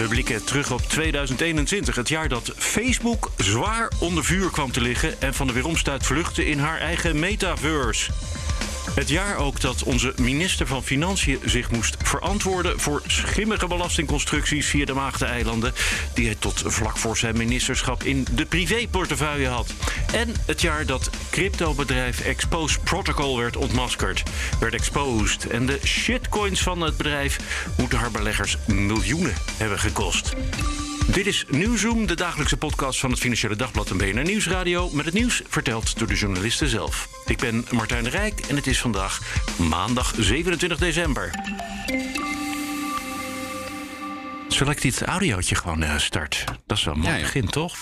We blikken terug op 2021, het jaar dat Facebook zwaar onder vuur kwam te liggen en van de weeromstuit vluchtte in haar eigen metaverse. Het jaar ook dat onze minister van Financiën zich moest verantwoorden voor schimmige belastingconstructies via de Maagdeneilanden, die hij tot vlak voor zijn ministerschap in de privéportefeuille had. En het jaar dat cryptobedrijf Expose Protocol werd ontmaskerd, werd exposed. En de shitcoins van het bedrijf moeten haar beleggers miljoenen hebben gekost. Dit is Nieuwzoom, de dagelijkse podcast van het Financiële Dagblad en BNR Nieuwsradio. Met het nieuws verteld door de journalisten zelf. Ik ben Martijn Rijk en het is vandaag maandag 27 december. Zal ik dit audiootje gewoon uh, start? Dat is wel een mooi Ja, ja. begin, toch?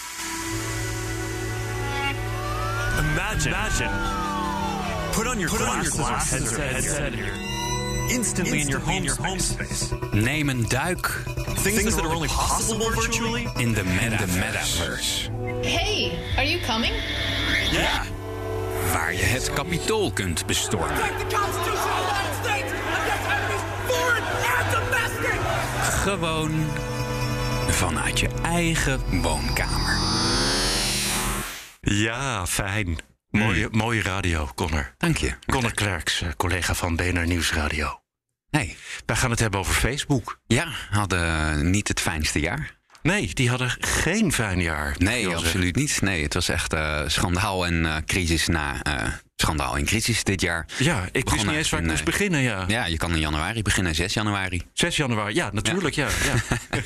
Imagine. Imagine. Put on your glasses, or headset, Instantly, in your home, home space. Neem een duik Things, that are only possible virtually. in de metaverse. Hey, are you coming? Yeah. Waar je het kapitool kunt bestormen. the Constitution of the United States against enemies, foreign and domestic! Gewoon vanuit je eigen woonkamer. Ja, fijn. Mooie, mooie radio, Connor. Dank je. Connor Klerks, eh, collega van BNR Nieuwsradio. Hey, Wij gaan het hebben over Facebook. ja, hadden niet het fijnste jaar. Nee, die hadden geen fijn jaar. Nee, absoluut niet. Nee, het was echt eh, schandaal en eh, crisis na schandaal en crisis dit jaar. Ja, ik wist niet eens waar ik in, moest eh, beginnen, ja. Ja, je kan in januari beginnen, 6 januari. 6 januari, ja, natuurlijk, ja. ja.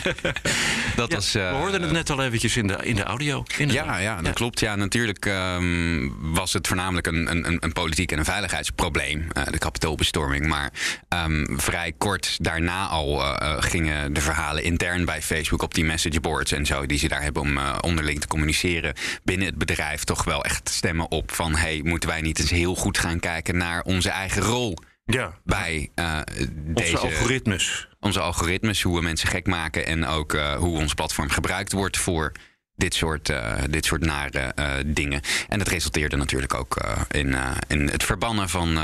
Dat Ja, was, eh, we hoorden het net al eventjes in de, in de audio. inderdaad. Ja, ja, dat klopt. Ja, natuurlijk ehm, was het voornamelijk een, een, een politiek en een veiligheidsprobleem, eh, de kapitoolbestorming. Maar ehm, vrij kort daarna al gingen de verhalen intern bij Facebook op die messageboards en zo, die ze daar hebben om onderling te communiceren binnen het bedrijf, toch wel echt stemmen op van: hey, moeten wij niet eens heel goed gaan kijken naar onze eigen rol Ja, bij eh, onze deze algoritmes. onze algoritmes, hoe we mensen gek maken en ook eh, hoe ons platform gebruikt wordt voor dit soort, eh, dit soort nare dingen. En dat resulteerde natuurlijk ook in, in het verbannen van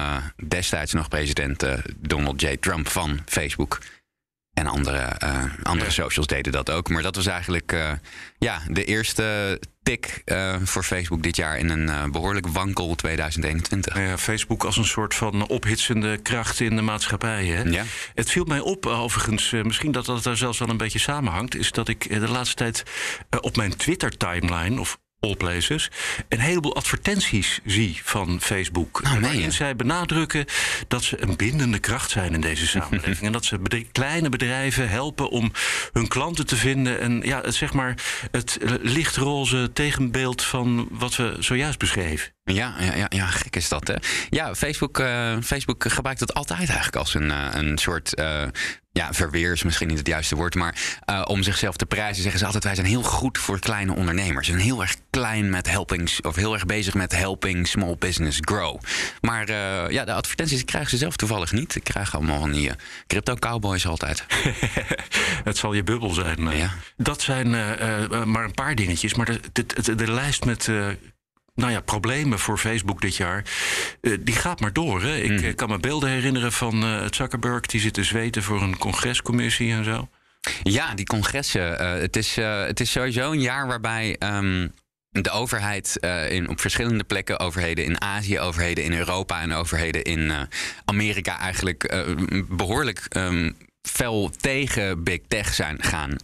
destijds nog president Donald J. Trump van Facebook. En andere, eh, andere Ja. socials deden dat ook. Maar dat was eigenlijk eh, ja, de eerste tik eh, voor Facebook dit jaar in een eh, behoorlijk wankel 2021. Nou ja, Facebook als een soort van ophitsende kracht in de maatschappij. Hè? Ja. Het viel mij op, overigens, misschien dat dat daar zelfs wel een beetje samenhangt, is dat ik de laatste tijd op mijn Twitter-timeline of all places een heleboel advertenties zie van Facebook. Nou, je? waarin zij benadrukken dat ze een bindende kracht zijn in deze samenleving. en dat ze kleine bedrijven helpen om hun klanten te vinden. En ja, het, zeg maar, het lichtroze tegenbeeld van wat we zojuist beschreven. Ja, ja, ja, ja, gek is dat, hè? Ja, Facebook, eh, Facebook gebruikt het altijd eigenlijk als een, eh, een soort... eh, ja, verweer is misschien niet het juiste woord, maar eh, om zichzelf te prijzen zeggen ze altijd: wij zijn heel goed voor kleine ondernemers. Zijn heel erg klein met helpings, of heel erg bezig met helping small business grow. Maar eh, ja, de advertenties krijgen ze zelf toevallig niet. Ik krijg allemaal van die eh, crypto cowboys altijd. Het zal je bubbel zijn. Ja. Dat zijn maar een paar dingetjes. Maar de, de, de, de lijst met nou ja, problemen voor Facebook dit jaar, eh, die gaat maar door. Hè? Ik eh, kan me beelden herinneren van eh Zuckerberg... die zit te zweten voor een congrescommissie en zo. Ja, die congressen. het, is, het is sowieso een jaar waarbij ehm, de overheid in, op verschillende plekken, overheden in Azië, overheden in Europa en overheden in Amerika, eigenlijk eh, behoorlijk ehm, fel tegen Big Tech zijn gaan.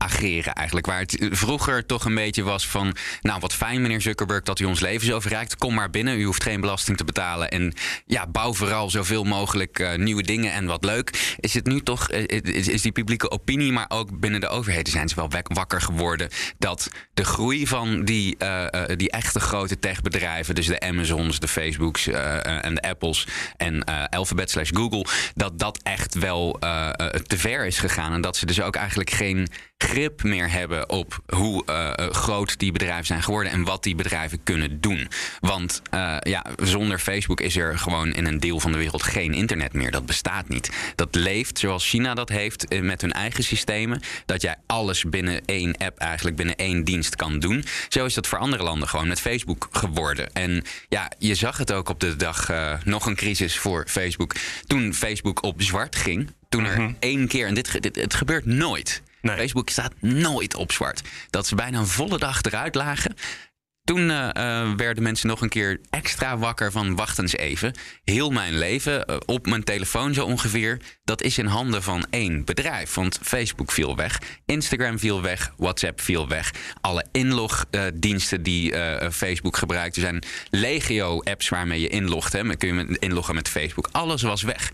Eh, ageren eigenlijk. Waar het vroeger toch een beetje was van... nou, wat fijn meneer Zuckerberg dat u ons leven zo verrijkt. Kom maar binnen, u hoeft geen belasting te betalen. En ja, bouw vooral zoveel mogelijk eh, nieuwe dingen en wat leuk. Is het nu toch, eh, is, is die publieke opinie... maar ook binnen de overheden zijn ze wel wakker geworden... dat de groei van die, eh, eh, die echte grote techbedrijven... dus de Amazons, de Facebooks eh, eh, en de Apples... en eh, Alphabet slash Google... dat dat echt wel eh, eh, te ver is gegaan. En dat ze dus ook eigenlijk geen grip meer hebben op hoe uh, groot die bedrijven zijn geworden en wat die bedrijven kunnen doen. Want uh, ja, zonder Facebook is er gewoon in een deel van de wereld geen internet meer. Dat bestaat niet. Dat leeft zoals China dat heeft met hun eigen systemen. Dat jij alles binnen één app, eigenlijk binnen één dienst kan doen. Zo is dat voor andere landen gewoon met Facebook geworden. En ja, je zag het ook op de dag nog een crisis voor Facebook. Toen Facebook op zwart ging. Toen er mm één keer, en dit, dit het gebeurt nooit. Facebook staat nooit op zwart. Dat ze bijna een volle dag eruit lagen. Toen uh, uh, werden mensen nog een keer extra wakker van wacht eens even. Heel mijn leven, uh, op mijn telefoon zo ongeveer, dat is in handen van één bedrijf. Want Facebook viel weg, Instagram viel weg, WhatsApp viel weg. Alle inlogdiensten die Facebook gebruikt. Er zijn legio-apps waarmee je inlogt. Hè, kun je inloggen met Facebook. Alles was weg.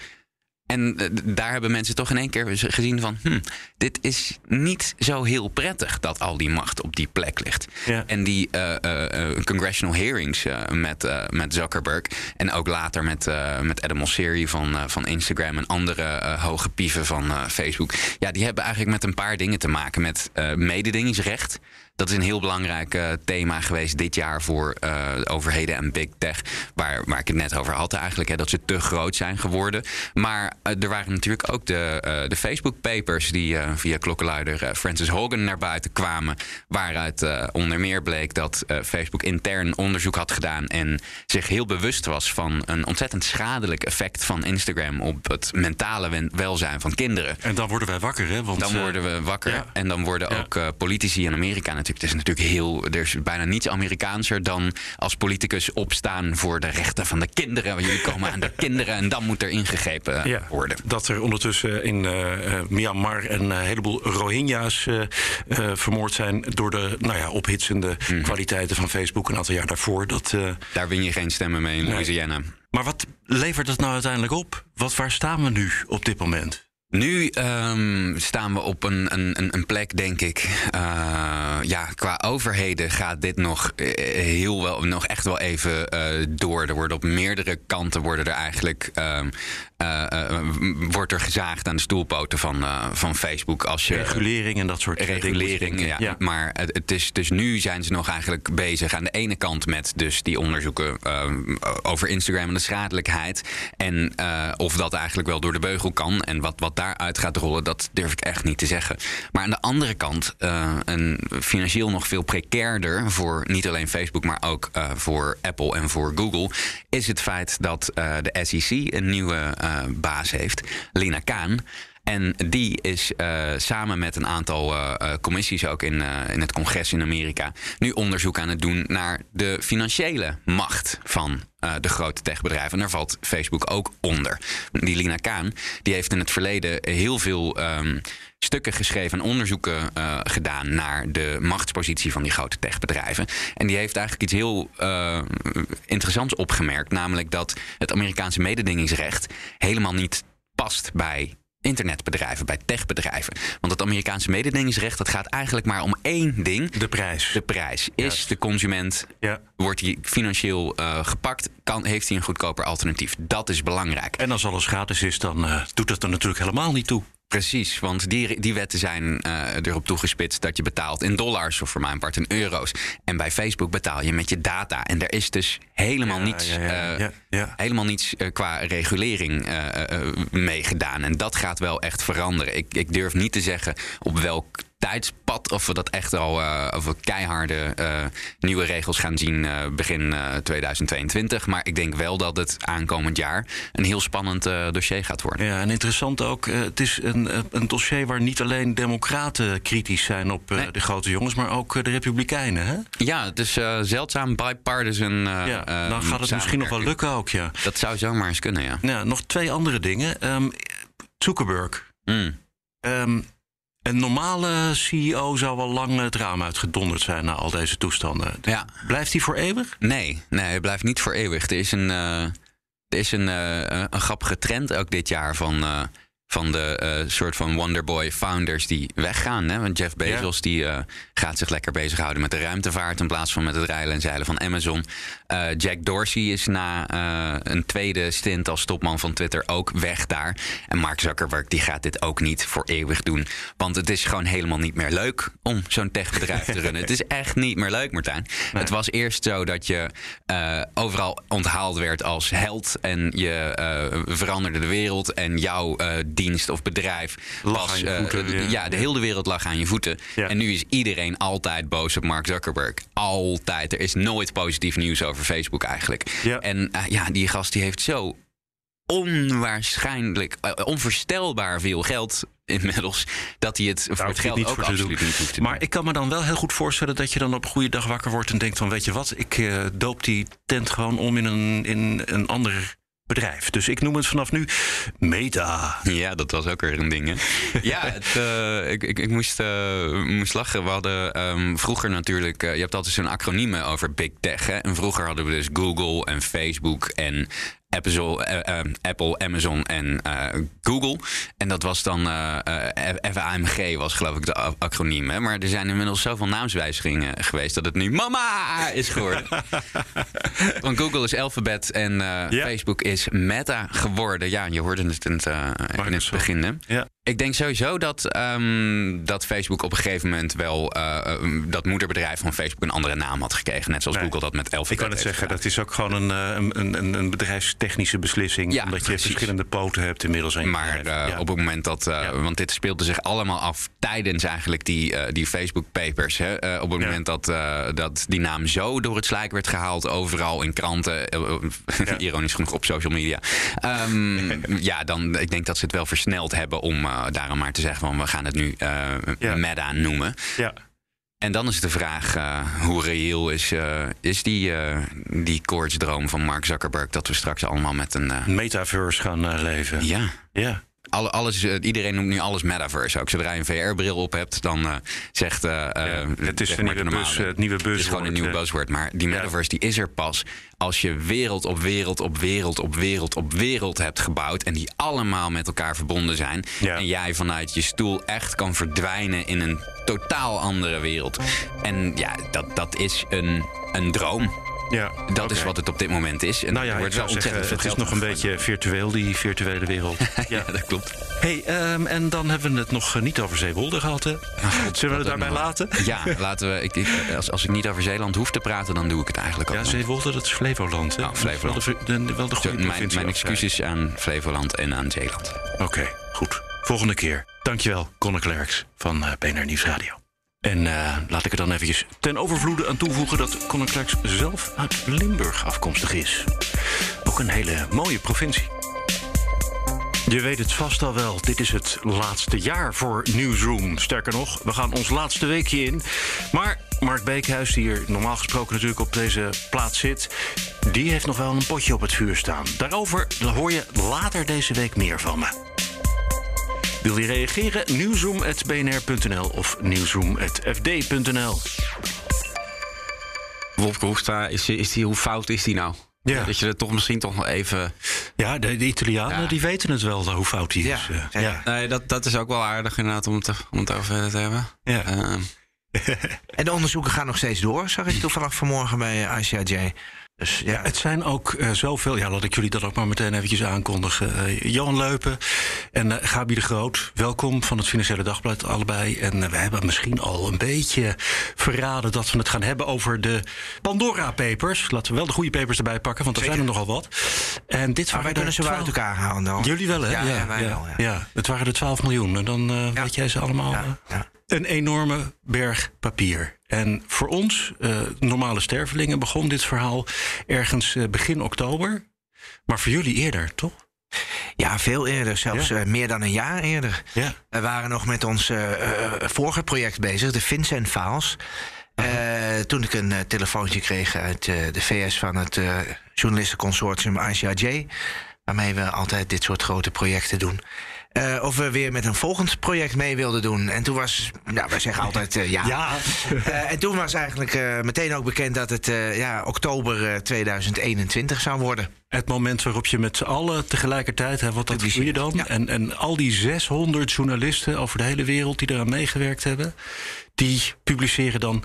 En uh, daar hebben mensen toch in één keer gezien van... Hm, dit is niet zo heel prettig dat al die macht op die plek ligt. Ja. En die uh, uh, congressional hearings met, met Zuckerberg... en ook later met, met Adam Mosseri van, van Instagram... en andere hoge pieven van Facebook... ja, die hebben eigenlijk met een paar dingen te maken. Met mededingingsrecht... Dat is een heel belangrijk uh, thema geweest dit jaar voor uh, overheden en big tech. Waar, waar ik het net over had eigenlijk. Hè, dat ze te groot zijn geworden. Maar uh, er waren natuurlijk ook de, de Facebook papers die via klokkenluider Francis Hogan naar buiten kwamen. Waaruit onder meer bleek dat Facebook intern onderzoek had gedaan. En zich heel bewust was van een ontzettend schadelijk effect van Instagram op het mentale welzijn van kinderen. En dan worden wij wakker, hè? Want, dan worden we wakker. Ja. En dan worden ook politici in Amerika natuurlijk het is natuurlijk heel. Er is bijna niets Amerikaanser dan als politicus opstaan voor de rechten van de kinderen. Want jullie komen aan de kinderen en dan moet er ingegrepen ja, worden. Dat er ondertussen in uh, Myanmar een uh, heleboel Rohingya's uh, vermoord zijn door de nou ja, ophitsende mm. kwaliteiten van Facebook een aantal jaar daarvoor. Dat, Daar win je geen stemmen mee in nee. Louisiana. Maar wat levert dat nou uiteindelijk op? Wat, waar staan we nu op dit moment? Nu um, staan we op een, een, een plek, denk ik. Uh, ja, qua overheden gaat dit nog heel wel, nog echt wel even uh, door. Er worden op meerdere kanten worden er eigenlijk um, uh, wordt er gezaagd aan de stoelpoten van, van Facebook. Als je, regulering en dat soort regulering, ja, ja. Maar het, het, is, dus nu zijn ze nog eigenlijk bezig aan de ene kant met dus die onderzoeken over Instagram en de schadelijkheid. En of dat eigenlijk wel door de beugel kan en wat, wat daaruit gaat rollen, dat durf ik echt niet te zeggen. Maar aan de andere kant, een financieel nog veel precairder voor niet alleen Facebook, maar ook voor Apple en voor Google, is het feit dat de SEC een nieuwe baas heeft, Lina Kaan. En die is uh, samen met een aantal uh, commissies ook in, in het congres in Amerika nu onderzoek aan het doen naar de financiële macht van de grote techbedrijven. En daar valt Facebook ook onder. Die Lina Kaan die heeft in het verleden heel veel um, stukken geschreven en onderzoeken uh, gedaan naar de machtspositie van die grote techbedrijven. En die heeft eigenlijk iets heel uh, interessants opgemerkt, namelijk dat het Amerikaanse mededingingsrecht helemaal niet past bij internetbedrijven, bij techbedrijven. Want het Amerikaanse mededingingsrecht, dat gaat eigenlijk maar om één ding. De prijs. De prijs. Is yes. de consument, ja. wordt hij financieel uh, gepakt, kan, heeft hij een goedkoper alternatief. Dat is belangrijk. En als alles gratis is, dan uh, doet dat er natuurlijk helemaal niet toe. Precies, want die, die wetten zijn uh, erop toegespitst dat je betaalt in dollars of voor mijn part in euro's. En bij Facebook betaal je met je data. En er is dus helemaal ja, niets, ja, ja, uh, helemaal niets uh, qua regulering mee gedaan. En dat gaat wel echt veranderen. Ik, ik durf niet te zeggen op welk tijdspad. Of we dat echt al uh, of we keiharde uh, nieuwe regels gaan zien uh, begin 2022. Maar ik denk wel dat het aankomend jaar een heel spannend dossier gaat worden. Ja, en interessant ook. het is een, een dossier waar niet alleen democraten kritisch zijn op nee. de grote jongens, maar ook de republikeinen. Hè? Ja, het is zeldzaam bipartisan. ja, dan gaat het misschien nog wel lukken ook, ja. Dat zou zomaar eens kunnen, ja. ja nog twee andere dingen. Um, Zuckerberg. Mm. Um, een normale CEO zou wel lang het raam uitgedonderd zijn na al deze toestanden. Ja. Blijft hij voor eeuwig? Nee, nee, hij blijft niet voor eeuwig. Er is een, uh, er is een, uh, een grappige trend ook dit jaar van. Van de eh, soort van Wonderboy founders die weggaan. Hè? Want Jeff Bezos die, eh, gaat zich lekker bezighouden met de ruimtevaart in plaats van met het rijlen en zeilen van Amazon. Eh, Jack Dorsey is na een tweede stint als topman van Twitter ook weg daar. En Mark Zuckerberg die gaat dit ook niet voor eeuwig doen. Want het is gewoon helemaal niet meer leuk om zo'n techbedrijf te runnen. Het is echt niet meer leuk, Martijn. Het was eerst zo dat je overal onthaald werd als held. En je veranderde de wereld. En jouw eh, dienst of bedrijf je eh, voeten, ja. ja, de hele wereld lag aan je voeten. Ja. En nu is iedereen altijd boos op Mark Zuckerberg. Altijd. Er is nooit positief nieuws over Facebook eigenlijk. Ja. En eh, ja, die gast die heeft zo onwaarschijnlijk, eh, onvoorstelbaar veel geld inmiddels. Dat hij het voor Daar het geld niet ook voor absoluut doen. niet hoeft te Maar doen. ik kan me dan wel heel goed voorstellen dat je dan op een goede dag wakker wordt en denkt van weet je wat, ik eh, doop die tent gewoon om in een, in een ander bedrijf. Dus ik noem het vanaf nu Meta. Ja, dat was ook weer een ding, hè? Ja, het, eh, ik, ik, ik moest, eh, moest lachen. We hadden ehm, vroeger natuurlijk... eh, je hebt altijd zo'n acroniemen over Big Tech, hè? En vroeger hadden we dus Google en Facebook en Apple, eh, eh, Apple Amazon en eh, Google. En dat was dan... FAMG was geloof ik de acroniem, hè? Maar er zijn inmiddels zoveel naamswijzigingen geweest... dat het nu Mama is geworden. Want Google is Alphabet en. Facebook is Meta geworden. Ja, je hoorde het in het, in het Microsoft. begin. Hè? Ja. Ik denk sowieso dat, ehm, dat Facebook op een gegeven moment wel eh, eh, dat moederbedrijf van Facebook een andere naam had gekregen. Net zoals Nee. Google dat met Alphabet Ik kan het zeggen, gedaan. dat is ook gewoon een, eh, een, een, een bedrijfstechnische beslissing. Ja, omdat je verschillende poten hebt inmiddels. je Maar bedrijf. eh, Ja. op het moment dat. Ja. Want dit speelde zich allemaal af tijdens eigenlijk die, die Facebook-papers. hè. Eh, op het moment dat, dat die naam zo door het slijk werd gehaald, overal in kranten, Ja. ironisch genoeg op social media. Ehm, ja, dan ik denk dat ze het wel versneld hebben om daarom maar te zeggen van we gaan het nu eh Ja. Meta noemen. ja. En dan is de vraag, eh, hoe reëel is, eh, is die, eh die koortsdroom van Mark Zuckerberg... dat we straks allemaal met een... eh, Metaverse gaan eh, leven. ja, Ja. Alle, alles, eh, iedereen noemt nu alles metaverse. Ook zodra je een VR-bril op hebt, dan eh, zegt... eh, het is zeg maar nieuwe buzz, het nieuwe Het is gewoon een eh. buzzword. Maar die metaverse die is er pas als je wereld op wereld op wereld op wereld op wereld hebt gebouwd. En die allemaal met elkaar verbonden zijn. Ja. En jij vanuit je stoel echt kan verdwijnen in een totaal andere wereld. En ja, dat, dat is een, een droom. Ja. Dat is wat het op dit moment is. En Nou ja, wordt wel zeggen, ontzettend veel het is nog een beetje virtueel, die virtuele wereld. Ja, dat klopt. Hey, ehm, en dan hebben we het nog eh, niet over Zeewolde gehad, hè? Zullen we het daarbij laten? Ja, laten we. Ik, ik, als, als ik niet over Zeeland hoef te praten, dan doe ik het eigenlijk ook. Ja. Zeewolde, dat is Flevoland, hè? Oh, Flevoland. Wel de, de- wel de Zo, goede mijn, mijn excuses aan Flevoland en aan Zeeland. Oké, goed. Volgende keer. Dankjewel, Conor Klerks van eh BNR Nieuwsradio. En eh, laat ik er dan eventjes ten overvloede aan toevoegen... dat Conor zelf uit Limburg afkomstig is. Ook een hele mooie provincie. Je weet het vast al wel, dit is het laatste jaar voor Newsroom. Sterker nog, we gaan ons laatste weekje in. Maar Mark Beekhuis, die hier normaal gesproken natuurlijk op deze plaats zit... die heeft nog wel een potje op het vuur staan. Daarover hoor je later deze week meer van me. Wil je reageren? Nieuwsroom.bnr.nl of nieuwsroom.fd.nl. Wopke Hoekstra, is, is die, hoe fout is die nou? Ja. Dat je er toch misschien toch nog even... Ja, de, de Italianen Ja. die weten het wel, hoe fout die is. Ja, eh. ja. Nee, dat, dat is ook wel aardig inderdaad om het, om het over te hebben. Ja. Ehm, En de onderzoeken gaan nog steeds door, zag ik toevallig vanmorgen bij ICIJ. Dus ja, Het zijn ook eh, zoveel. Ja, laat ik jullie dat ook maar meteen eventjes aankondigen. Eh, Johan Leupen en eh Gabi de Groot. Welkom van het Financiële Dagblad allebei. En we hebben misschien al een beetje verraden dat we het gaan hebben over de Pandora Papers. Laten we wel de goede papers erbij pakken, want er zijn er nogal wat. En dit maar waren wij er kunnen ze wel uit 12 elkaar halen dan. Jullie wel, hè? Ja, ja, wij wel, ja. Het waren er 12 miljoen. En dan weet jij ze allemaal. Ja. Een enorme berg papier. En voor ons, eh, normale stervelingen, begon dit verhaal ergens eh, begin oktober. Maar voor jullie eerder, toch? Ja, veel eerder, zelfs Ja. eh, meer dan een jaar eerder. Ja. We waren nog met ons vorige project bezig, de Vincent Files. Toen ik een telefoontje kreeg uit de VS van het journalistenconsortium ICIJ, waarmee we altijd dit soort grote projecten doen. Eh, of we weer met een volgend project mee wilden doen. En toen was, nou, wij zeggen altijd eh, ja. Ja. Eh, en toen was eigenlijk meteen ook bekend dat het ja, oktober eh, 2021 zou worden. Het moment waarop je met z'n allen tegelijkertijd, hè, wat dat doe je dan? ja. En, en al die 600 journalisten over de hele wereld die eraan meegewerkt hebben, die publiceren dan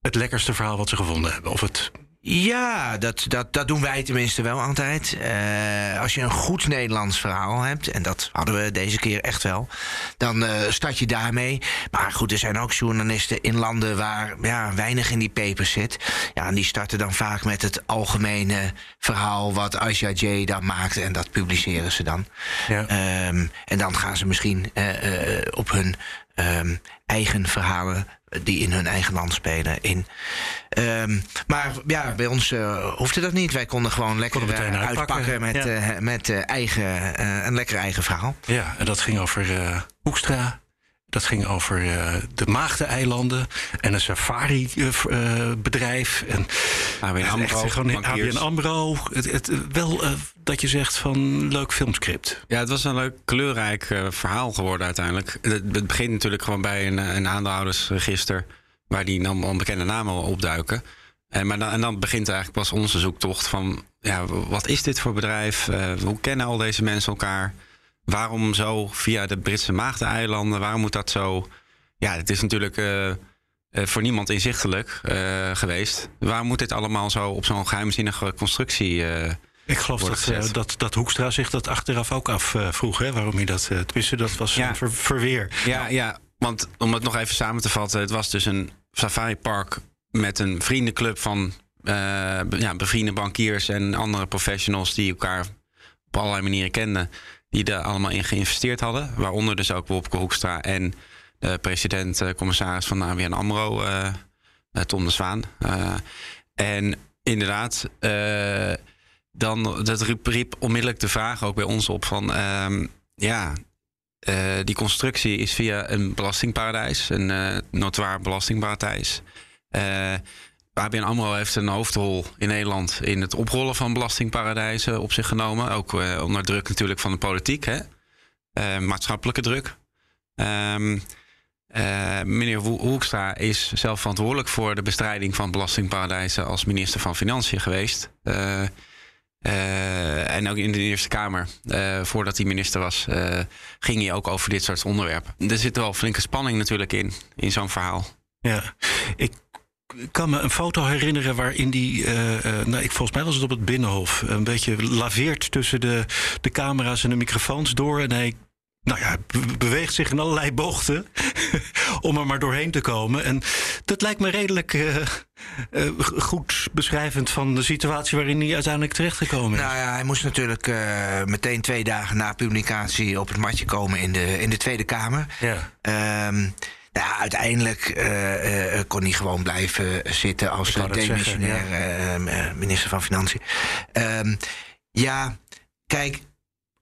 het lekkerste verhaal wat ze gevonden hebben. Of het Ja, dat, dat, dat doen wij tenminste wel altijd. Eh, als je een goed Nederlands verhaal hebt, en dat hadden we deze keer echt wel, dan eh, start je daarmee. Maar goed, er zijn ook journalisten in landen waar ja, weinig in die papers zit. Ja, en die starten dan vaak met het algemene verhaal wat Aisha J dan maakt, en dat publiceren ze dan. Ja. Ehm, en dan gaan ze misschien eh, op hun ehm, eigen verhalen eh, die in hun eigen land spelen in. Ehm, maar ja, bij ons eh, hoefde dat niet. Wij konden gewoon lekker Konden eh, uitpakken. uitpakken met, Ja. met eigen, een lekker eigen verhaal. Ja, en dat ging over Hoekstra. Dat ging over eh, de Maagdeneilanden en een safari-bedrijf. en ABN echt AMRO, gewoon. ABN AMRO. Het, het, wel eh, dat je zegt van leuk filmscript. Ja, het was een leuk kleurrijk eh, verhaal geworden uiteindelijk. Het, het begint natuurlijk gewoon bij een, een aandeelhoudersregister... waar die dan al bekende namen opduiken. En, maar dan, en dan begint eigenlijk pas onze zoektocht van... Ja, wat is dit voor bedrijf? Hoe kennen al deze mensen elkaar? Waarom zo via de Britse Maagdeneilanden? Waarom moet dat zo... Ja, het is natuurlijk eh, eh, voor niemand inzichtelijk eh, geweest. Waarom moet dit allemaal zo op zo'n geheimzinnige constructie... eh, Ik geloof dat, dat, dat Hoekstra zich dat achteraf ook afvroeg. hè, waarom hij dat... uh, tenminste, dat was Ja. ver- verweer. Ja, ja, want om het nog even samen te vatten, het was dus een safaripark met een vriendenclub van ja, bevriende bankiers en andere professionals die elkaar op allerlei manieren kenden, die er allemaal in geïnvesteerd hadden. Waaronder dus ook Wopke Hoekstra en de president-commissaris van de ABN AMRO, eh, eh, Tom de Zwaan. Eh, en inderdaad, eh, dan, dat riep, riep onmiddellijk de vraag ook bij ons op van... ehm, ja, eh, die constructie is via een belastingparadijs, een eh notoire belastingparadijs. ABN AMRO heeft een hoofdrol in Nederland in het oprollen van belastingparadijzen op zich genomen. Ook eh, onder druk natuurlijk van de politiek, hè? Eh, maatschappelijke druk. Ehm, eh, meneer Hoekstra is zelf verantwoordelijk voor de bestrijding van belastingparadijzen als minister van Financiën geweest. En ook in de Eerste Kamer, voordat hij minister was, ging hij ook over dit soort onderwerpen. Er zit wel flinke spanning natuurlijk in, in zo'n verhaal. Ja, ik kan me een foto herinneren waarin die, eh, eh, nou, ik, volgens mij was het op het Binnenhof, een beetje laveert tussen de, de camera's en de microfoons door. En hij nou ja, be- beweegt zich in allerlei bochten om er maar doorheen te komen. En dat lijkt me redelijk eh, goed beschrijvend van de situatie waarin hij uiteindelijk terechtgekomen is. Nou ja, hij moest natuurlijk meteen twee dagen na publicatie op het matje komen in de, in de Tweede Kamer. ja. Ehm, ja, uiteindelijk eh, eh, kon hij gewoon blijven zitten als eh, zeggen, demissionair eh, eh, minister van Financiën. Ehm, ja, kijk,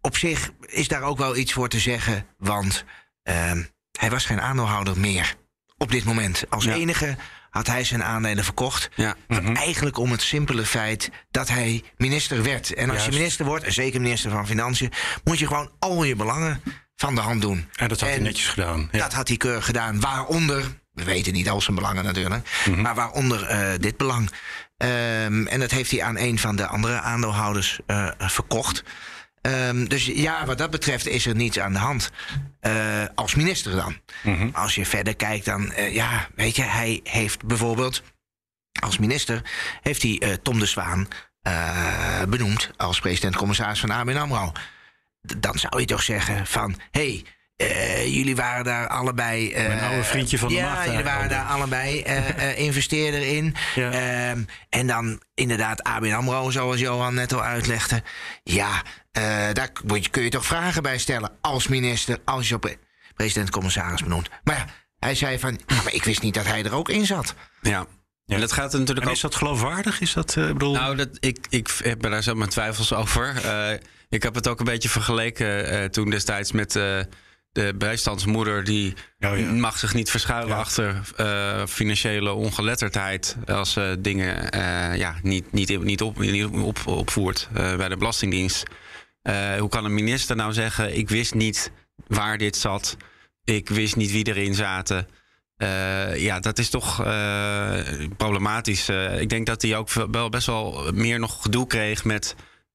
op zich is daar ook wel iets voor te zeggen, want ehm, hij was geen aandeelhouder meer op dit moment. Als Ja. enige had hij zijn aandelen verkocht. Ja. Eigenlijk om het simpele feit dat hij minister werd. En als Juist. je minister wordt, en zeker minister van Financiën, moet je gewoon al je belangen van de hand doen. En dat had hij netjes gedaan. Ja. Dat had hij keurig gedaan. Waaronder, we weten niet al zijn belangen natuurlijk, Mhm. maar waaronder eh, dit belang. Ehm, en dat heeft hij aan een van de andere aandeelhouders eh, verkocht. Ehm, dus ja, wat dat betreft is er niets aan de hand. Eh, als minister dan. Mhm. Als je verder kijkt, dan, eh, ja, weet je, hij heeft bijvoorbeeld als minister heeft hij eh, Tom de Zwaan eh, benoemd als president-commissaris van ABN AMRO. Dan zou je toch zeggen van, hé, hey, jullie waren daar allebei... eh, Mijn oude vriendje van de Ja, jullie waren daar allebei eh, eh, investeerder in. Ja. Ehm, en dan inderdaad ABN AMRO, zoals Johan net al uitlegde. Ja, eh, daar kun je toch vragen bij stellen als minister, als je op pre- president-commissaris benoemt. Maar ja, hij zei van, ja, maar ik wist niet dat hij er ook in zat. Ja. En dat gaat natuurlijk En ook is dat geloofwaardig? Is dat, eh, bedoel... Nou, dat, ik, ik heb daar zelf mijn twijfels over. Ik heb het ook een beetje vergeleken eh, toen destijds met eh, de bijstandsmoeder. Die Oh, ja. mag zich niet verschuilen Ja. achter eh, financiële ongeletterdheid. Als ze dingen ja, niet, niet, niet, op, niet op, opvoert bij de Belastingdienst. Hoe kan een minister nou zeggen: Ik wist niet waar dit zat. Ik wist niet wie erin zaten. Ja, dat is toch problematisch. Ik denk dat hij ook wel best wel meer nog gedoe kreeg met,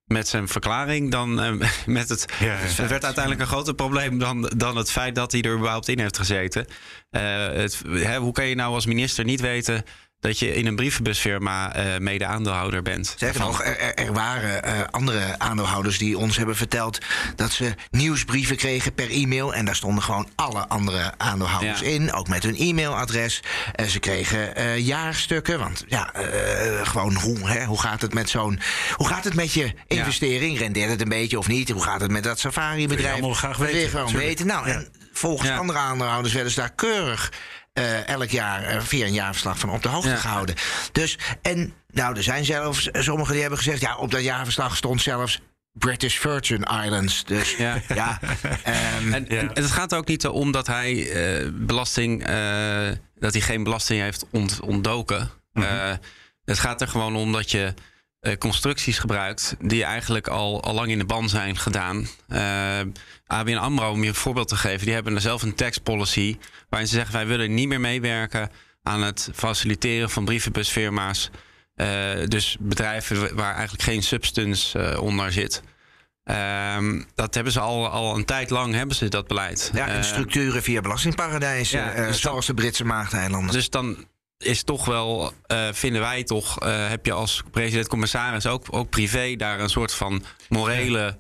met zijn verklaring dan eh, met het. het werd uiteindelijk een groter probleem dan, dan het feit dat hij er überhaupt in heeft gezeten. Eh, het, hè, hoe kan je nou als minister niet weten dat je in een brievenbusfirma eh mede-aandeelhouder bent? Nog, er, er- waren eh, andere aandeelhouders die ons hebben verteld dat ze nieuwsbrieven kregen per e-mail. En daar stonden gewoon alle andere aandeelhouders Ja. in, ook met hun e-mailadres. En ze kregen eh, jaarstukken. Want ja, eh, gewoon hoe, hè, hoe gaat het met zo'n. Hoe gaat het met je investering? Rendeert het een beetje of niet? Hoe gaat het met dat safari-bedrijf? graag Dat wil je weten, gewoon weten. Nou, en volgens andere aandeelhouders werden ze daar keurig. Eh, elk jaar eh, via een jaarverslag van op de hoogte Ja. gehouden. Dus, en nou, er zijn zelfs sommigen die hebben gezegd... ja, op dat jaarverslag stond zelfs British Virgin Islands. Dus ja, ehm, En, en het gaat ook niet om dat hij eh, belasting, eh, dat hij geen belasting heeft ont- ontdoken. Eh, het gaat er gewoon om dat je eh, constructies gebruikt die eigenlijk al, al lang in de ban zijn gedaan. Eh ABN AMRO, om je een voorbeeld te geven, die hebben er zelf een tax policy waarin ze zeggen wij willen niet meer meewerken aan het faciliteren van brievenbusfirma's. Eh, dus bedrijven waar eigenlijk geen substance eh, onder zit. Ehm, dat hebben ze al, al een tijd lang hebben ze dat beleid. ja, en Eh, structuren via belastingparadijzen, ja, eh, dus zoals de Britse Maagdeilanden. dus dan is toch wel, eh, vinden wij toch, eh, heb je als president-commissaris ook, ook privé daar een soort van morele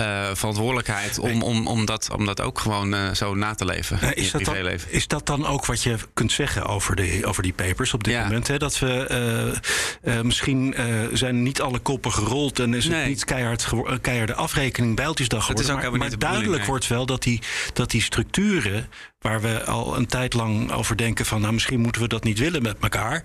eh, verantwoordelijkheid om, om, om, dat, om dat ook gewoon eh, zo na te leven Eh, in is, je dat dan, privéleven. is dat dan ook wat je kunt zeggen over, de, over die papers op dit Ja. moment? Hè? Dat we eh, eh, misschien eh, zijn niet alle koppen gerold en is het niet keihard, keiharde afrekening bijltjesdag Dat is geworden. ook maar duidelijk nee. wordt wel dat die, dat die structuren, waar we al een tijd lang over denken van nou misschien moeten we dat niet willen met elkaar,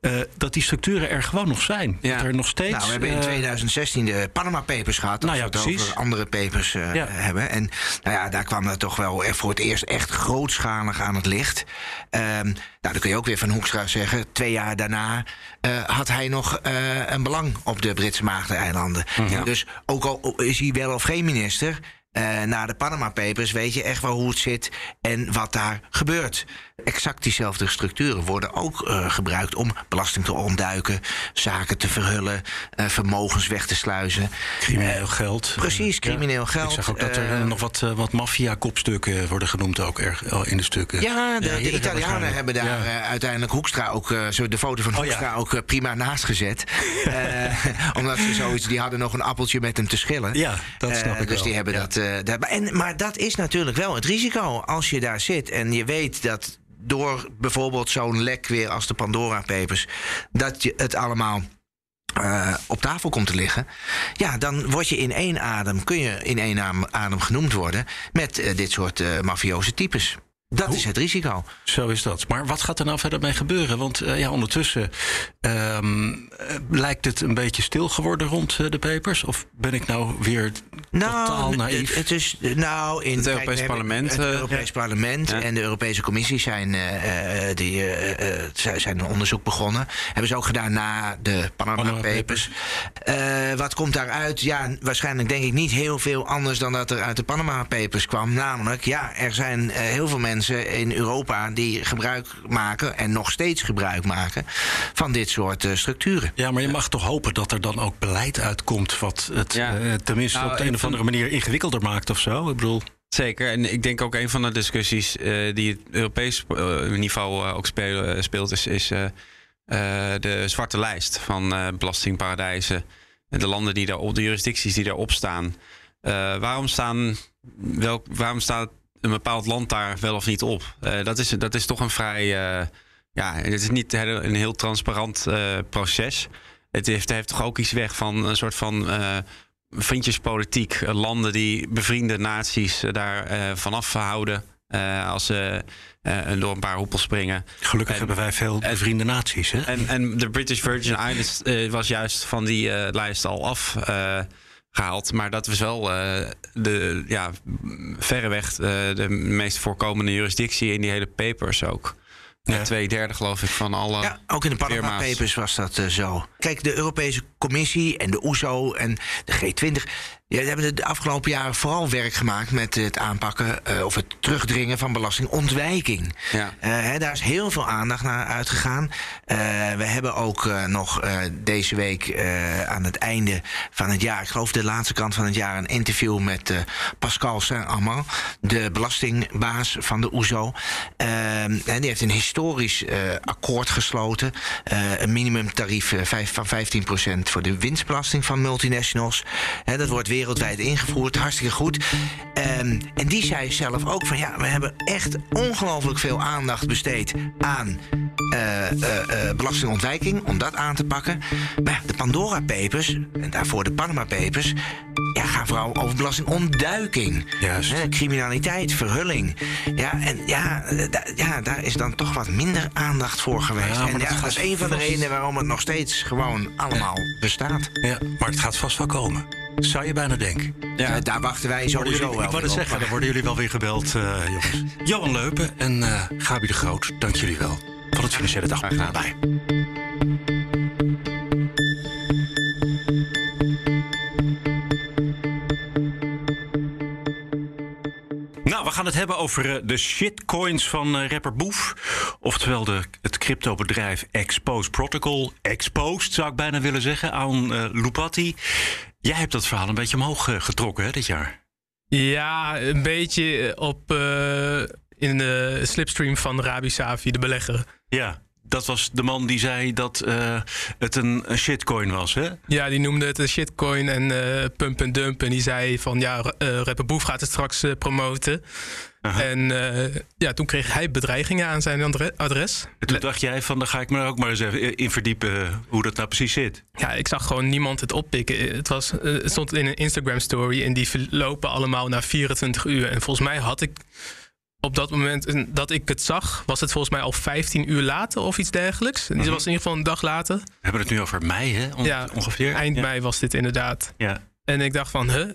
eh, dat die structuren er gewoon nog zijn. Ja. Dat er nog steeds. Nou, we hebben in eh, 2016 de Panama Papers gehad. Nou ja, precies. over andere papers eh, Ja. hebben. En nou ja, daar kwam dat toch wel voor het eerst echt grootschalig aan het licht. Ehm, nou, dan kun je ook weer van Hoekstra zeggen... twee jaar daarna eh, had hij nog eh, een belang op de Britse Maagdeneilanden. Mhm. Dus ook al is hij wel of geen minister... na de Panama Papers weet je echt wel hoe het zit en wat daar gebeurt. Exact diezelfde structuren worden ook eh, gebruikt om belasting te ontduiken, zaken te verhullen, eh, vermogens weg te sluizen. Crimineel geld. Precies, Eh, crimineel ja. geld. Ik zag ook dat er eh, eh, nog wat, eh, wat maffia-kopstukken worden genoemd ook erg eh, in de stukken. Ja, de, Italianen hebben daar Ja. eh, uiteindelijk Hoekstra ook, eh, zo de foto van Oh, Hoekstra ook eh, prima naast gezet. Eh, omdat ze zoiets, die hadden nog een appeltje met hem te schillen. Ja, dat snap Eh, ik Dus wel. die hebben dat, eh, dat. En, maar dat is natuurlijk wel het risico als je daar zit en je weet dat door bijvoorbeeld zo'n lek weer als de Pandora Papers, dat je het allemaal eh, op tafel komt te liggen. Ja, dan word je in één adem, kun je in één adem, genoemd worden met eh, dit soort eh mafioze types. Dat is het risico. Zo is dat. Maar wat gaat er nou verder mee gebeuren? Want eh, ja, ondertussen ehm, eh, lijkt het een beetje stil geworden rond eh, de papers. Of ben ik nou weer totaal Nou, naïef? Het, het is nou in Het Europees Parlement, Het Europees Parlement Ja. en de Europese Commissie zijn, eh, eh, die, zij- zijn een onderzoek begonnen. Hebben ze ook gedaan na de Panama, Panama Papers. Eh, wat komt daaruit? Ja, waarschijnlijk denk ik niet heel veel anders dan dat er uit de Panama Papers kwam. Namelijk, ja, er zijn eh, heel veel mensen in Europa die gebruik maken en nog steeds gebruik maken van dit soort eh, structuren. Ja, maar je mag toch hopen dat er dan ook beleid uitkomt... wat het Ja. eh, tenminste Nou, op de een of andere manier ingewikkelder maakt of zo. Ik bedoel, Zeker. En ik denk ook een van de discussies eh, die het Europees niveau ook speel- speelt, is, is eh, eh, de zwarte lijst van eh, belastingparadijzen. De landen die daarop, de jurisdicties die daarop staan. Eh, waarom, staan welk, waarom staat een bepaald land daar wel of niet op? Eh, dat, is, dat is toch een vrij. eh, ja, het is niet heel- een heel transparant eh, proces. Het heeft, heeft toch ook iets weg van een soort van. vriendjespolitiek. Landen die bevriende naties daar vanaf houden. als ze door een paar hoepels springen. gelukkig En- hebben wij veel en- bevriende naties. Hè? En, en de British Virgin Islands was juist van die lijst al afgehaald. Gehaald. maar dat was wel eh, de, ja, verreweg eh, de meest voorkomende jurisdictie in die hele papers ook. Ja. Twee derde geloof ik van alle Ja, ook in de Panama. Papers was dat eh, zo. Kijk, de Europese Commissie en de OESO en de G20... Ja, we hebben de afgelopen jaren vooral werk gemaakt met het aanpakken eh, of het terugdringen van belastingontwijking. Ja. Eh, hè, daar is heel veel aandacht naar uitgegaan. Eh, we hebben ook nog deze week aan het einde van het jaar, ik geloof de laatste kant van het jaar, een interview met Pascal Saint-Amand, de belastingbaas van de OESO. En die heeft een historisch akkoord gesloten. Een minimumtarief van 15% voor de winstbelasting van multinationals. Hè, dat wordt wereldwijd ingevoerd, hartstikke goed. Ehm, en die zei zelf ook van ja, we hebben echt ongelooflijk veel aandacht besteed aan eh, eh, eh, belastingontwijking, om dat aan te pakken. Maar ja, de Pandora Papers, en daarvoor de Panama Papers, ja, gaan vooral over belastingontduiking. Juist. Criminaliteit, verhulling. Ja, en ja, ja, daar is dan toch wat minder aandacht voor geweest. Ja, en dat ja, dat gaat is een van de redenen waarom het nog steeds gewoon allemaal bestaat. Ja, maar het gaat vast wel komen. Zou je bijna denken. Ja, daar wachten wij sowieso jullie- wel ik wou het zeggen, dan worden jullie wel weer gebeld, eh, jongens. Johan Leupen en eh Gabi de Groot, dank jullie wel. Van het Financiële Dagblad. Allebei. Gaan het hebben over eh, de shitcoins van eh, rapper Boef. Oftewel de, het cryptobedrijf Expose Protocol. Exposed zou ik bijna willen zeggen aan eh Lupati. Jij hebt dat verhaal een beetje omhoog getrokken hè, dit jaar. Ja, een beetje op, in de slipstream van Rabi Safi, de belegger. Ja, dat was de man die zei dat eh, het een, een shitcoin was, hè? Ja, die noemde het een shitcoin en eh, pump en dump. En die zei van ja, uh, rapper Boef gaat het straks eh, promoten. En eh, ja, toen kreeg hij bedreigingen aan zijn adre- adres. En toen dacht jij van, dan ga ik me ook maar eens even in verdiepen eh, hoe dat nou precies zit. Ja, ik zag gewoon niemand het oppikken. Het, was, eh, het stond in een Instagram story en die verlopen allemaal na 24 uur. En volgens mij had ik op dat moment dat ik het zag, was het volgens mij al 15 uur later of iets dergelijks. En die was in ieder geval een dag later. We hebben het nu over mei, hè? On- Ja, ongeveer. Eind ja. mei was dit inderdaad. Ja. En ik dacht van, huh,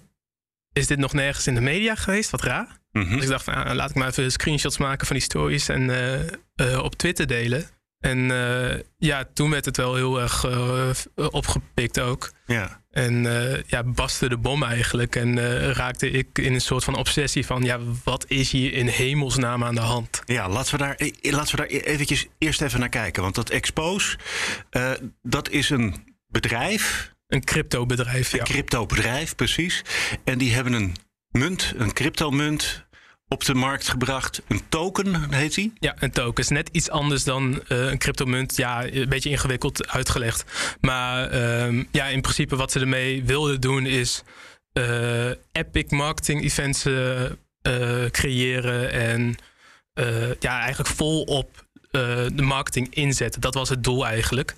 is dit nog nergens in de media geweest? Wat raar. Mhm. Dus ik dacht van, ah, laat ik maar even screenshots maken van die stories en eh, eh, op Twitter delen. En eh, ja, toen werd het wel heel erg eh, opgepikt ook. Ja. En eh, ja, baste de bom eigenlijk. En raakte ik in een soort van obsessie van... ja, wat is hier in hemelsnaam aan de hand? Ja, laten we daar, laten we daar eventjes eerst even naar kijken. Want dat Expose, dat is een bedrijf. Een cryptobedrijf, ja. Een cryptobedrijf, precies. En die hebben een munt, een cryptomunt op de markt gebracht. Een token heet die. Ja, een token is net iets anders dan eh, een cryptomunt. Ja, een beetje ingewikkeld uitgelegd. Maar ehm, ja, in principe wat ze ermee wilden doen is eh, epic marketing events eh, creëren en ja, eigenlijk volop de marketing inzetten. Dat was het doel eigenlijk.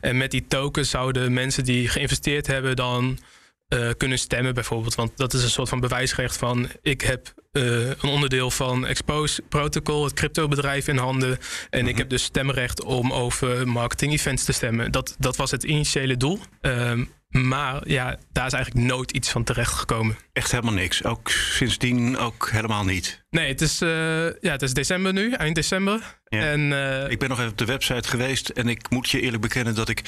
En met die tokens zouden mensen die geïnvesteerd hebben dan kunnen stemmen bijvoorbeeld. Want dat is een soort van bewijsrecht van... ik heb eh, een onderdeel van Expose Protocol, het cryptobedrijf in handen... en ik heb dus stemrecht om over marketing events te stemmen. Dat, dat was het initiële doel. Ehm, maar ja, daar is eigenlijk nooit iets van terechtgekomen. Echt helemaal niks. Ook sindsdien ook helemaal niet. Nee, het is, eh, ja, het is december nu, eind december. Ja. En eh, Ik ben nog even op de website geweest en ik moet je eerlijk bekennen dat ik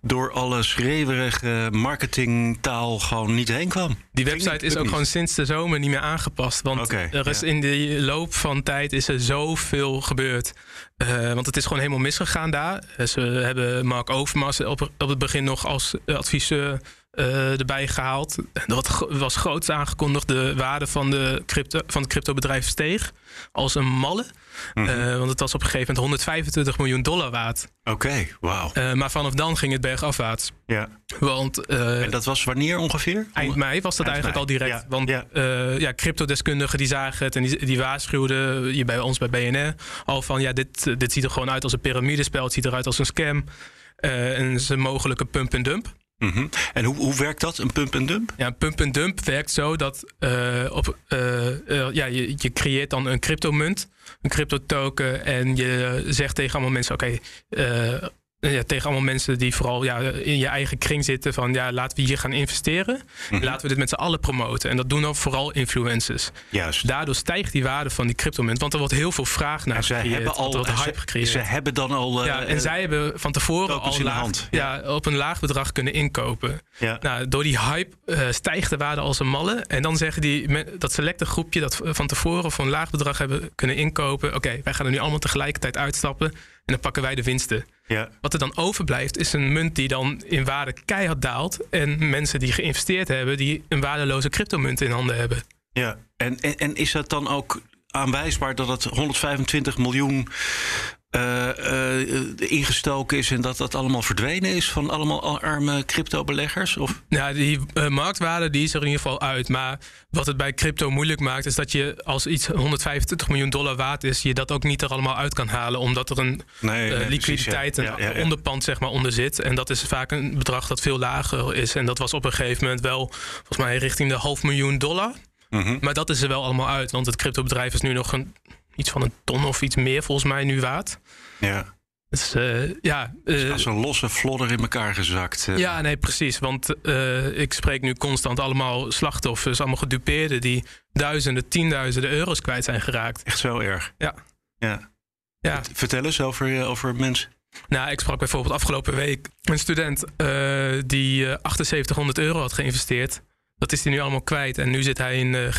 door alle schreeuwerige marketingtaal gewoon niet heen kwam. Die website is ook niet. gewoon sinds de zomer niet meer aangepast. Want er is ja. in de loop van tijd is er zoveel gebeurd. Eh, want het is gewoon helemaal misgegaan daar. Ze hebben Mark Overmars op, op het begin nog als adviseur eh, erbij gehaald. Dat was groots aangekondigd. De waarde van, de crypto, van het cryptobedrijf steeg als een malle. Mhm. Eh, want het was op een gegeven moment 125 miljoen dollar waard. Oké, wauw. Eh, maar vanaf dan ging het bergafwaarts. Ja. Want eh, En dat was wanneer ongeveer? Eind mei was dat Eind eigenlijk mei, al direct. ja, Want ja. ja. cryptodeskundigen die zagen het en die, die waarschuwden hier bij ons bij BNR al van ja, dit, dit ziet er gewoon uit als een piramidespel. Het ziet eruit als een scam. Eh, en een mogelijke pump Mhm. En hoe, hoe werkt dat, een pump en dump? Ja, een pump en dump werkt zo dat eh, op, eh, eh, ja, je, je creëert dan een cryptomunt, een cryptotoken. En je zegt tegen allemaal mensen: oké, ja, tegen allemaal mensen die vooral ja, in je eigen kring zitten van ja, laten we hier gaan investeren. Mhm. Laten we dit met z'n allen promoten. En dat doen dan vooral influencers. Juist. Daardoor stijgt die waarde van die cryptomunt. Want er wordt heel veel vraag naar gecreëerd. hebben al ze- hype gecreëerd. Ze hebben dan al. eh, ja, en zij hebben van tevoren al laag, hand. ja. op een laag bedrag kunnen inkopen. Ja. Nou, door die hype eh, stijgt de waarde als een malle. En dan zeggen die, dat selecte groepje dat van tevoren voor een laag bedrag hebben kunnen inkopen. Oké, wij gaan er nu allemaal tegelijkertijd uitstappen. En dan pakken wij de winsten. Ja. Wat er dan overblijft is een munt die dan in waarde keihard daalt. En mensen die geïnvesteerd hebben, die een waardeloze cryptomunt in handen hebben. Ja, en, en, en is dat dan ook aanwijsbaar dat het 125 miljoen eh, eh, ingestoken is en dat dat allemaal verdwenen is van allemaal arme crypto-beleggers? Of? Ja, die eh, marktwaarde die is er in ieder geval uit. Maar wat het bij crypto moeilijk maakt, is dat je als iets 125 miljoen dollar waard is, je dat ook niet er allemaal uit kan halen. Omdat er een Nee, nee, liquiditeit, precies, ja. een Ja, ja, ja. onderpand zeg maar, onder zit. En dat is vaak een bedrag dat veel lager is. En dat was op een gegeven moment wel, volgens mij, richting de half miljoen dollar. Mhm. Maar dat is er wel allemaal uit. Want het cryptobedrijf is nu nog een, iets van een ton of iets meer volgens mij nu waard. Ja. Dus eh, ja, eh, Als een losse flodder in elkaar gezakt. eh. ja, nee, precies. Want ik spreek nu constant allemaal slachtoffers, allemaal gedupeerden die duizenden, tienduizenden euro's kwijt zijn geraakt. Echt zo erg. Ja. Ja. Ja. Vertel eens over, over mensen. Nou, ik sprak bijvoorbeeld afgelopen week een student die eh 7800 euro had geïnvesteerd. Dat is hij nu allemaal kwijt en nu zit hij in eh,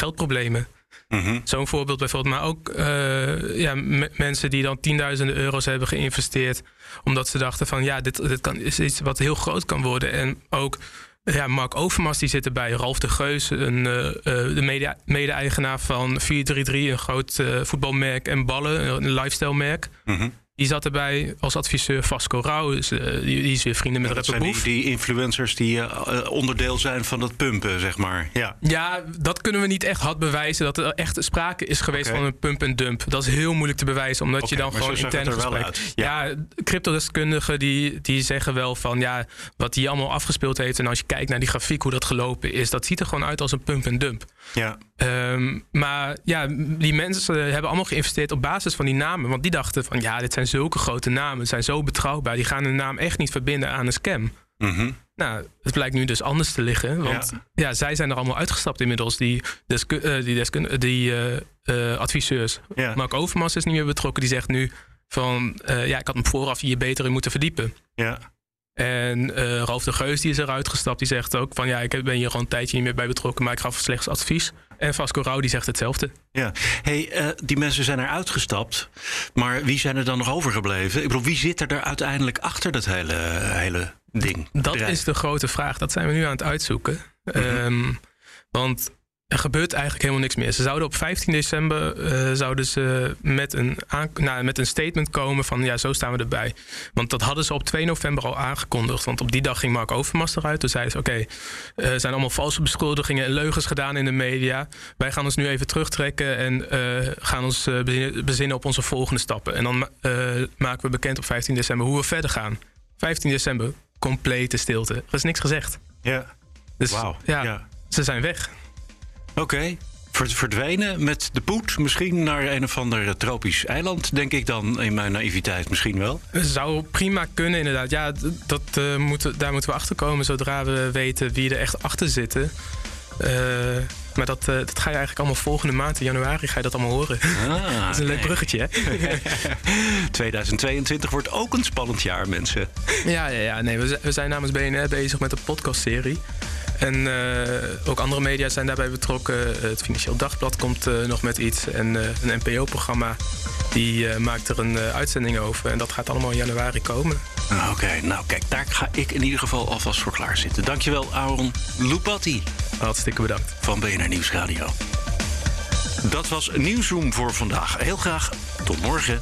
Mhm. Zo'n voorbeeld bijvoorbeeld. Maar ook eh, ja, me- mensen die dan tienduizenden euro's hebben geïnvesteerd. Omdat ze dachten van ja, dit, dit kan, is iets wat heel groot kan worden. En ook ja, Mark Overmars die zit erbij. Ralf de Geus, een, eh, eh, de mede- mede-eigenaar van 433, een groot voetbalmerk en ballen, een lifestyle merk. Mhm. Die zat erbij als adviseur. Vasco Rauw, eh, die, die is weer vrienden met Ja, dat zijn die, influencers die eh, eh, onderdeel zijn van dat pumpen, zeg maar. Ja. Ja, dat kunnen we niet echt hard bewijzen. Dat er echt sprake is geweest van een pump en dump. Dat is heel moeilijk te bewijzen, omdat je dan gewoon intern er gesprek... uit. Ja, cryptodeskundigen die, die zeggen wel van... ja, wat die allemaal afgespeeld heeft... en als je kijkt naar die grafiek, hoe dat gelopen is... dat ziet er gewoon uit als een pump en dump. Ja. Ehm, maar ja, die mensen hebben allemaal geïnvesteerd op basis van die namen. Want die dachten van ja, dit zijn zulke grote namen. Ze zijn zo betrouwbaar. Die gaan hun naam echt niet verbinden aan een scam. Mhm. Nou, het blijkt nu dus anders te liggen. Want ja, zij zijn er allemaal uitgestapt inmiddels, die, desku- eh, die, deskun- die eh, eh, adviseurs. Ja. Mark Overmars is niet meer betrokken. Die zegt nu van eh, ja, ik had me vooraf hier beter in moeten verdiepen. Ja. En eh Ralf de Geus die is eruit gestapt. Die zegt ook van ja, ik ben hier gewoon een tijdje niet meer bij betrokken, maar ik gaf slechts advies. En Vasco Rauw die zegt hetzelfde. Ja, hey, eh, die mensen zijn er uitgestapt. Maar wie zijn er dan nog overgebleven? Ik bedoel, wie zit er, er uiteindelijk achter dat hele, hele ding? Dat bedrijf? is de grote vraag. Dat zijn we nu aan het uitzoeken. Mhm. Ehm, want er gebeurt eigenlijk helemaal niks meer. Ze zouden op 15 december eh, zouden ze met, een nou, met een statement komen van ja, zo staan we erbij. Want dat hadden ze op 2 november al aangekondigd. Want op die dag ging Mark Overmars eruit. Toen zeiden ze oké, eh, er zijn allemaal valse beschuldigingen en leugens gedaan in de media. Wij gaan ons nu even terugtrekken en eh, gaan ons bezinnen- op onze volgende stappen. En dan ma- maken we bekend op 15 december hoe we verder gaan. 15 december, complete stilte. Er is niks gezegd. Ja. Dus Ja. ze zijn weg. Oké. Ver- Verdwenen met de poet, misschien naar een of ander tropisch eiland, denk ik dan in mijn naïviteit misschien wel. Zou prima kunnen, inderdaad. Ja, dat, eh, daar moeten we achter komen zodra we weten wie er echt achter zitten. Eh, maar dat, eh, dat ga je eigenlijk allemaal volgende maand, in januari, ga je dat allemaal horen. Ah, dat is een leuk nee. bruggetje, hè? 2022 wordt ook een spannend jaar, mensen. Ja, ja, ja. Nee, we, we zijn namens BNR bezig met een podcastserie. En eh, ook andere media zijn daarbij betrokken. Het Financieel Dagblad komt eh, nog met iets. En eh, een NPO-programma die eh, maakt er een eh, uitzending over. En dat gaat allemaal in januari komen. Ah, Oké, nou kijk, daar ga ik in ieder geval alvast voor klaarzitten. Dankjewel, Aaron Lupatti. Hartstikke bedankt. Van BNR Nieuwsradio. Dat was Nieuwsroom voor vandaag. Heel graag tot morgen.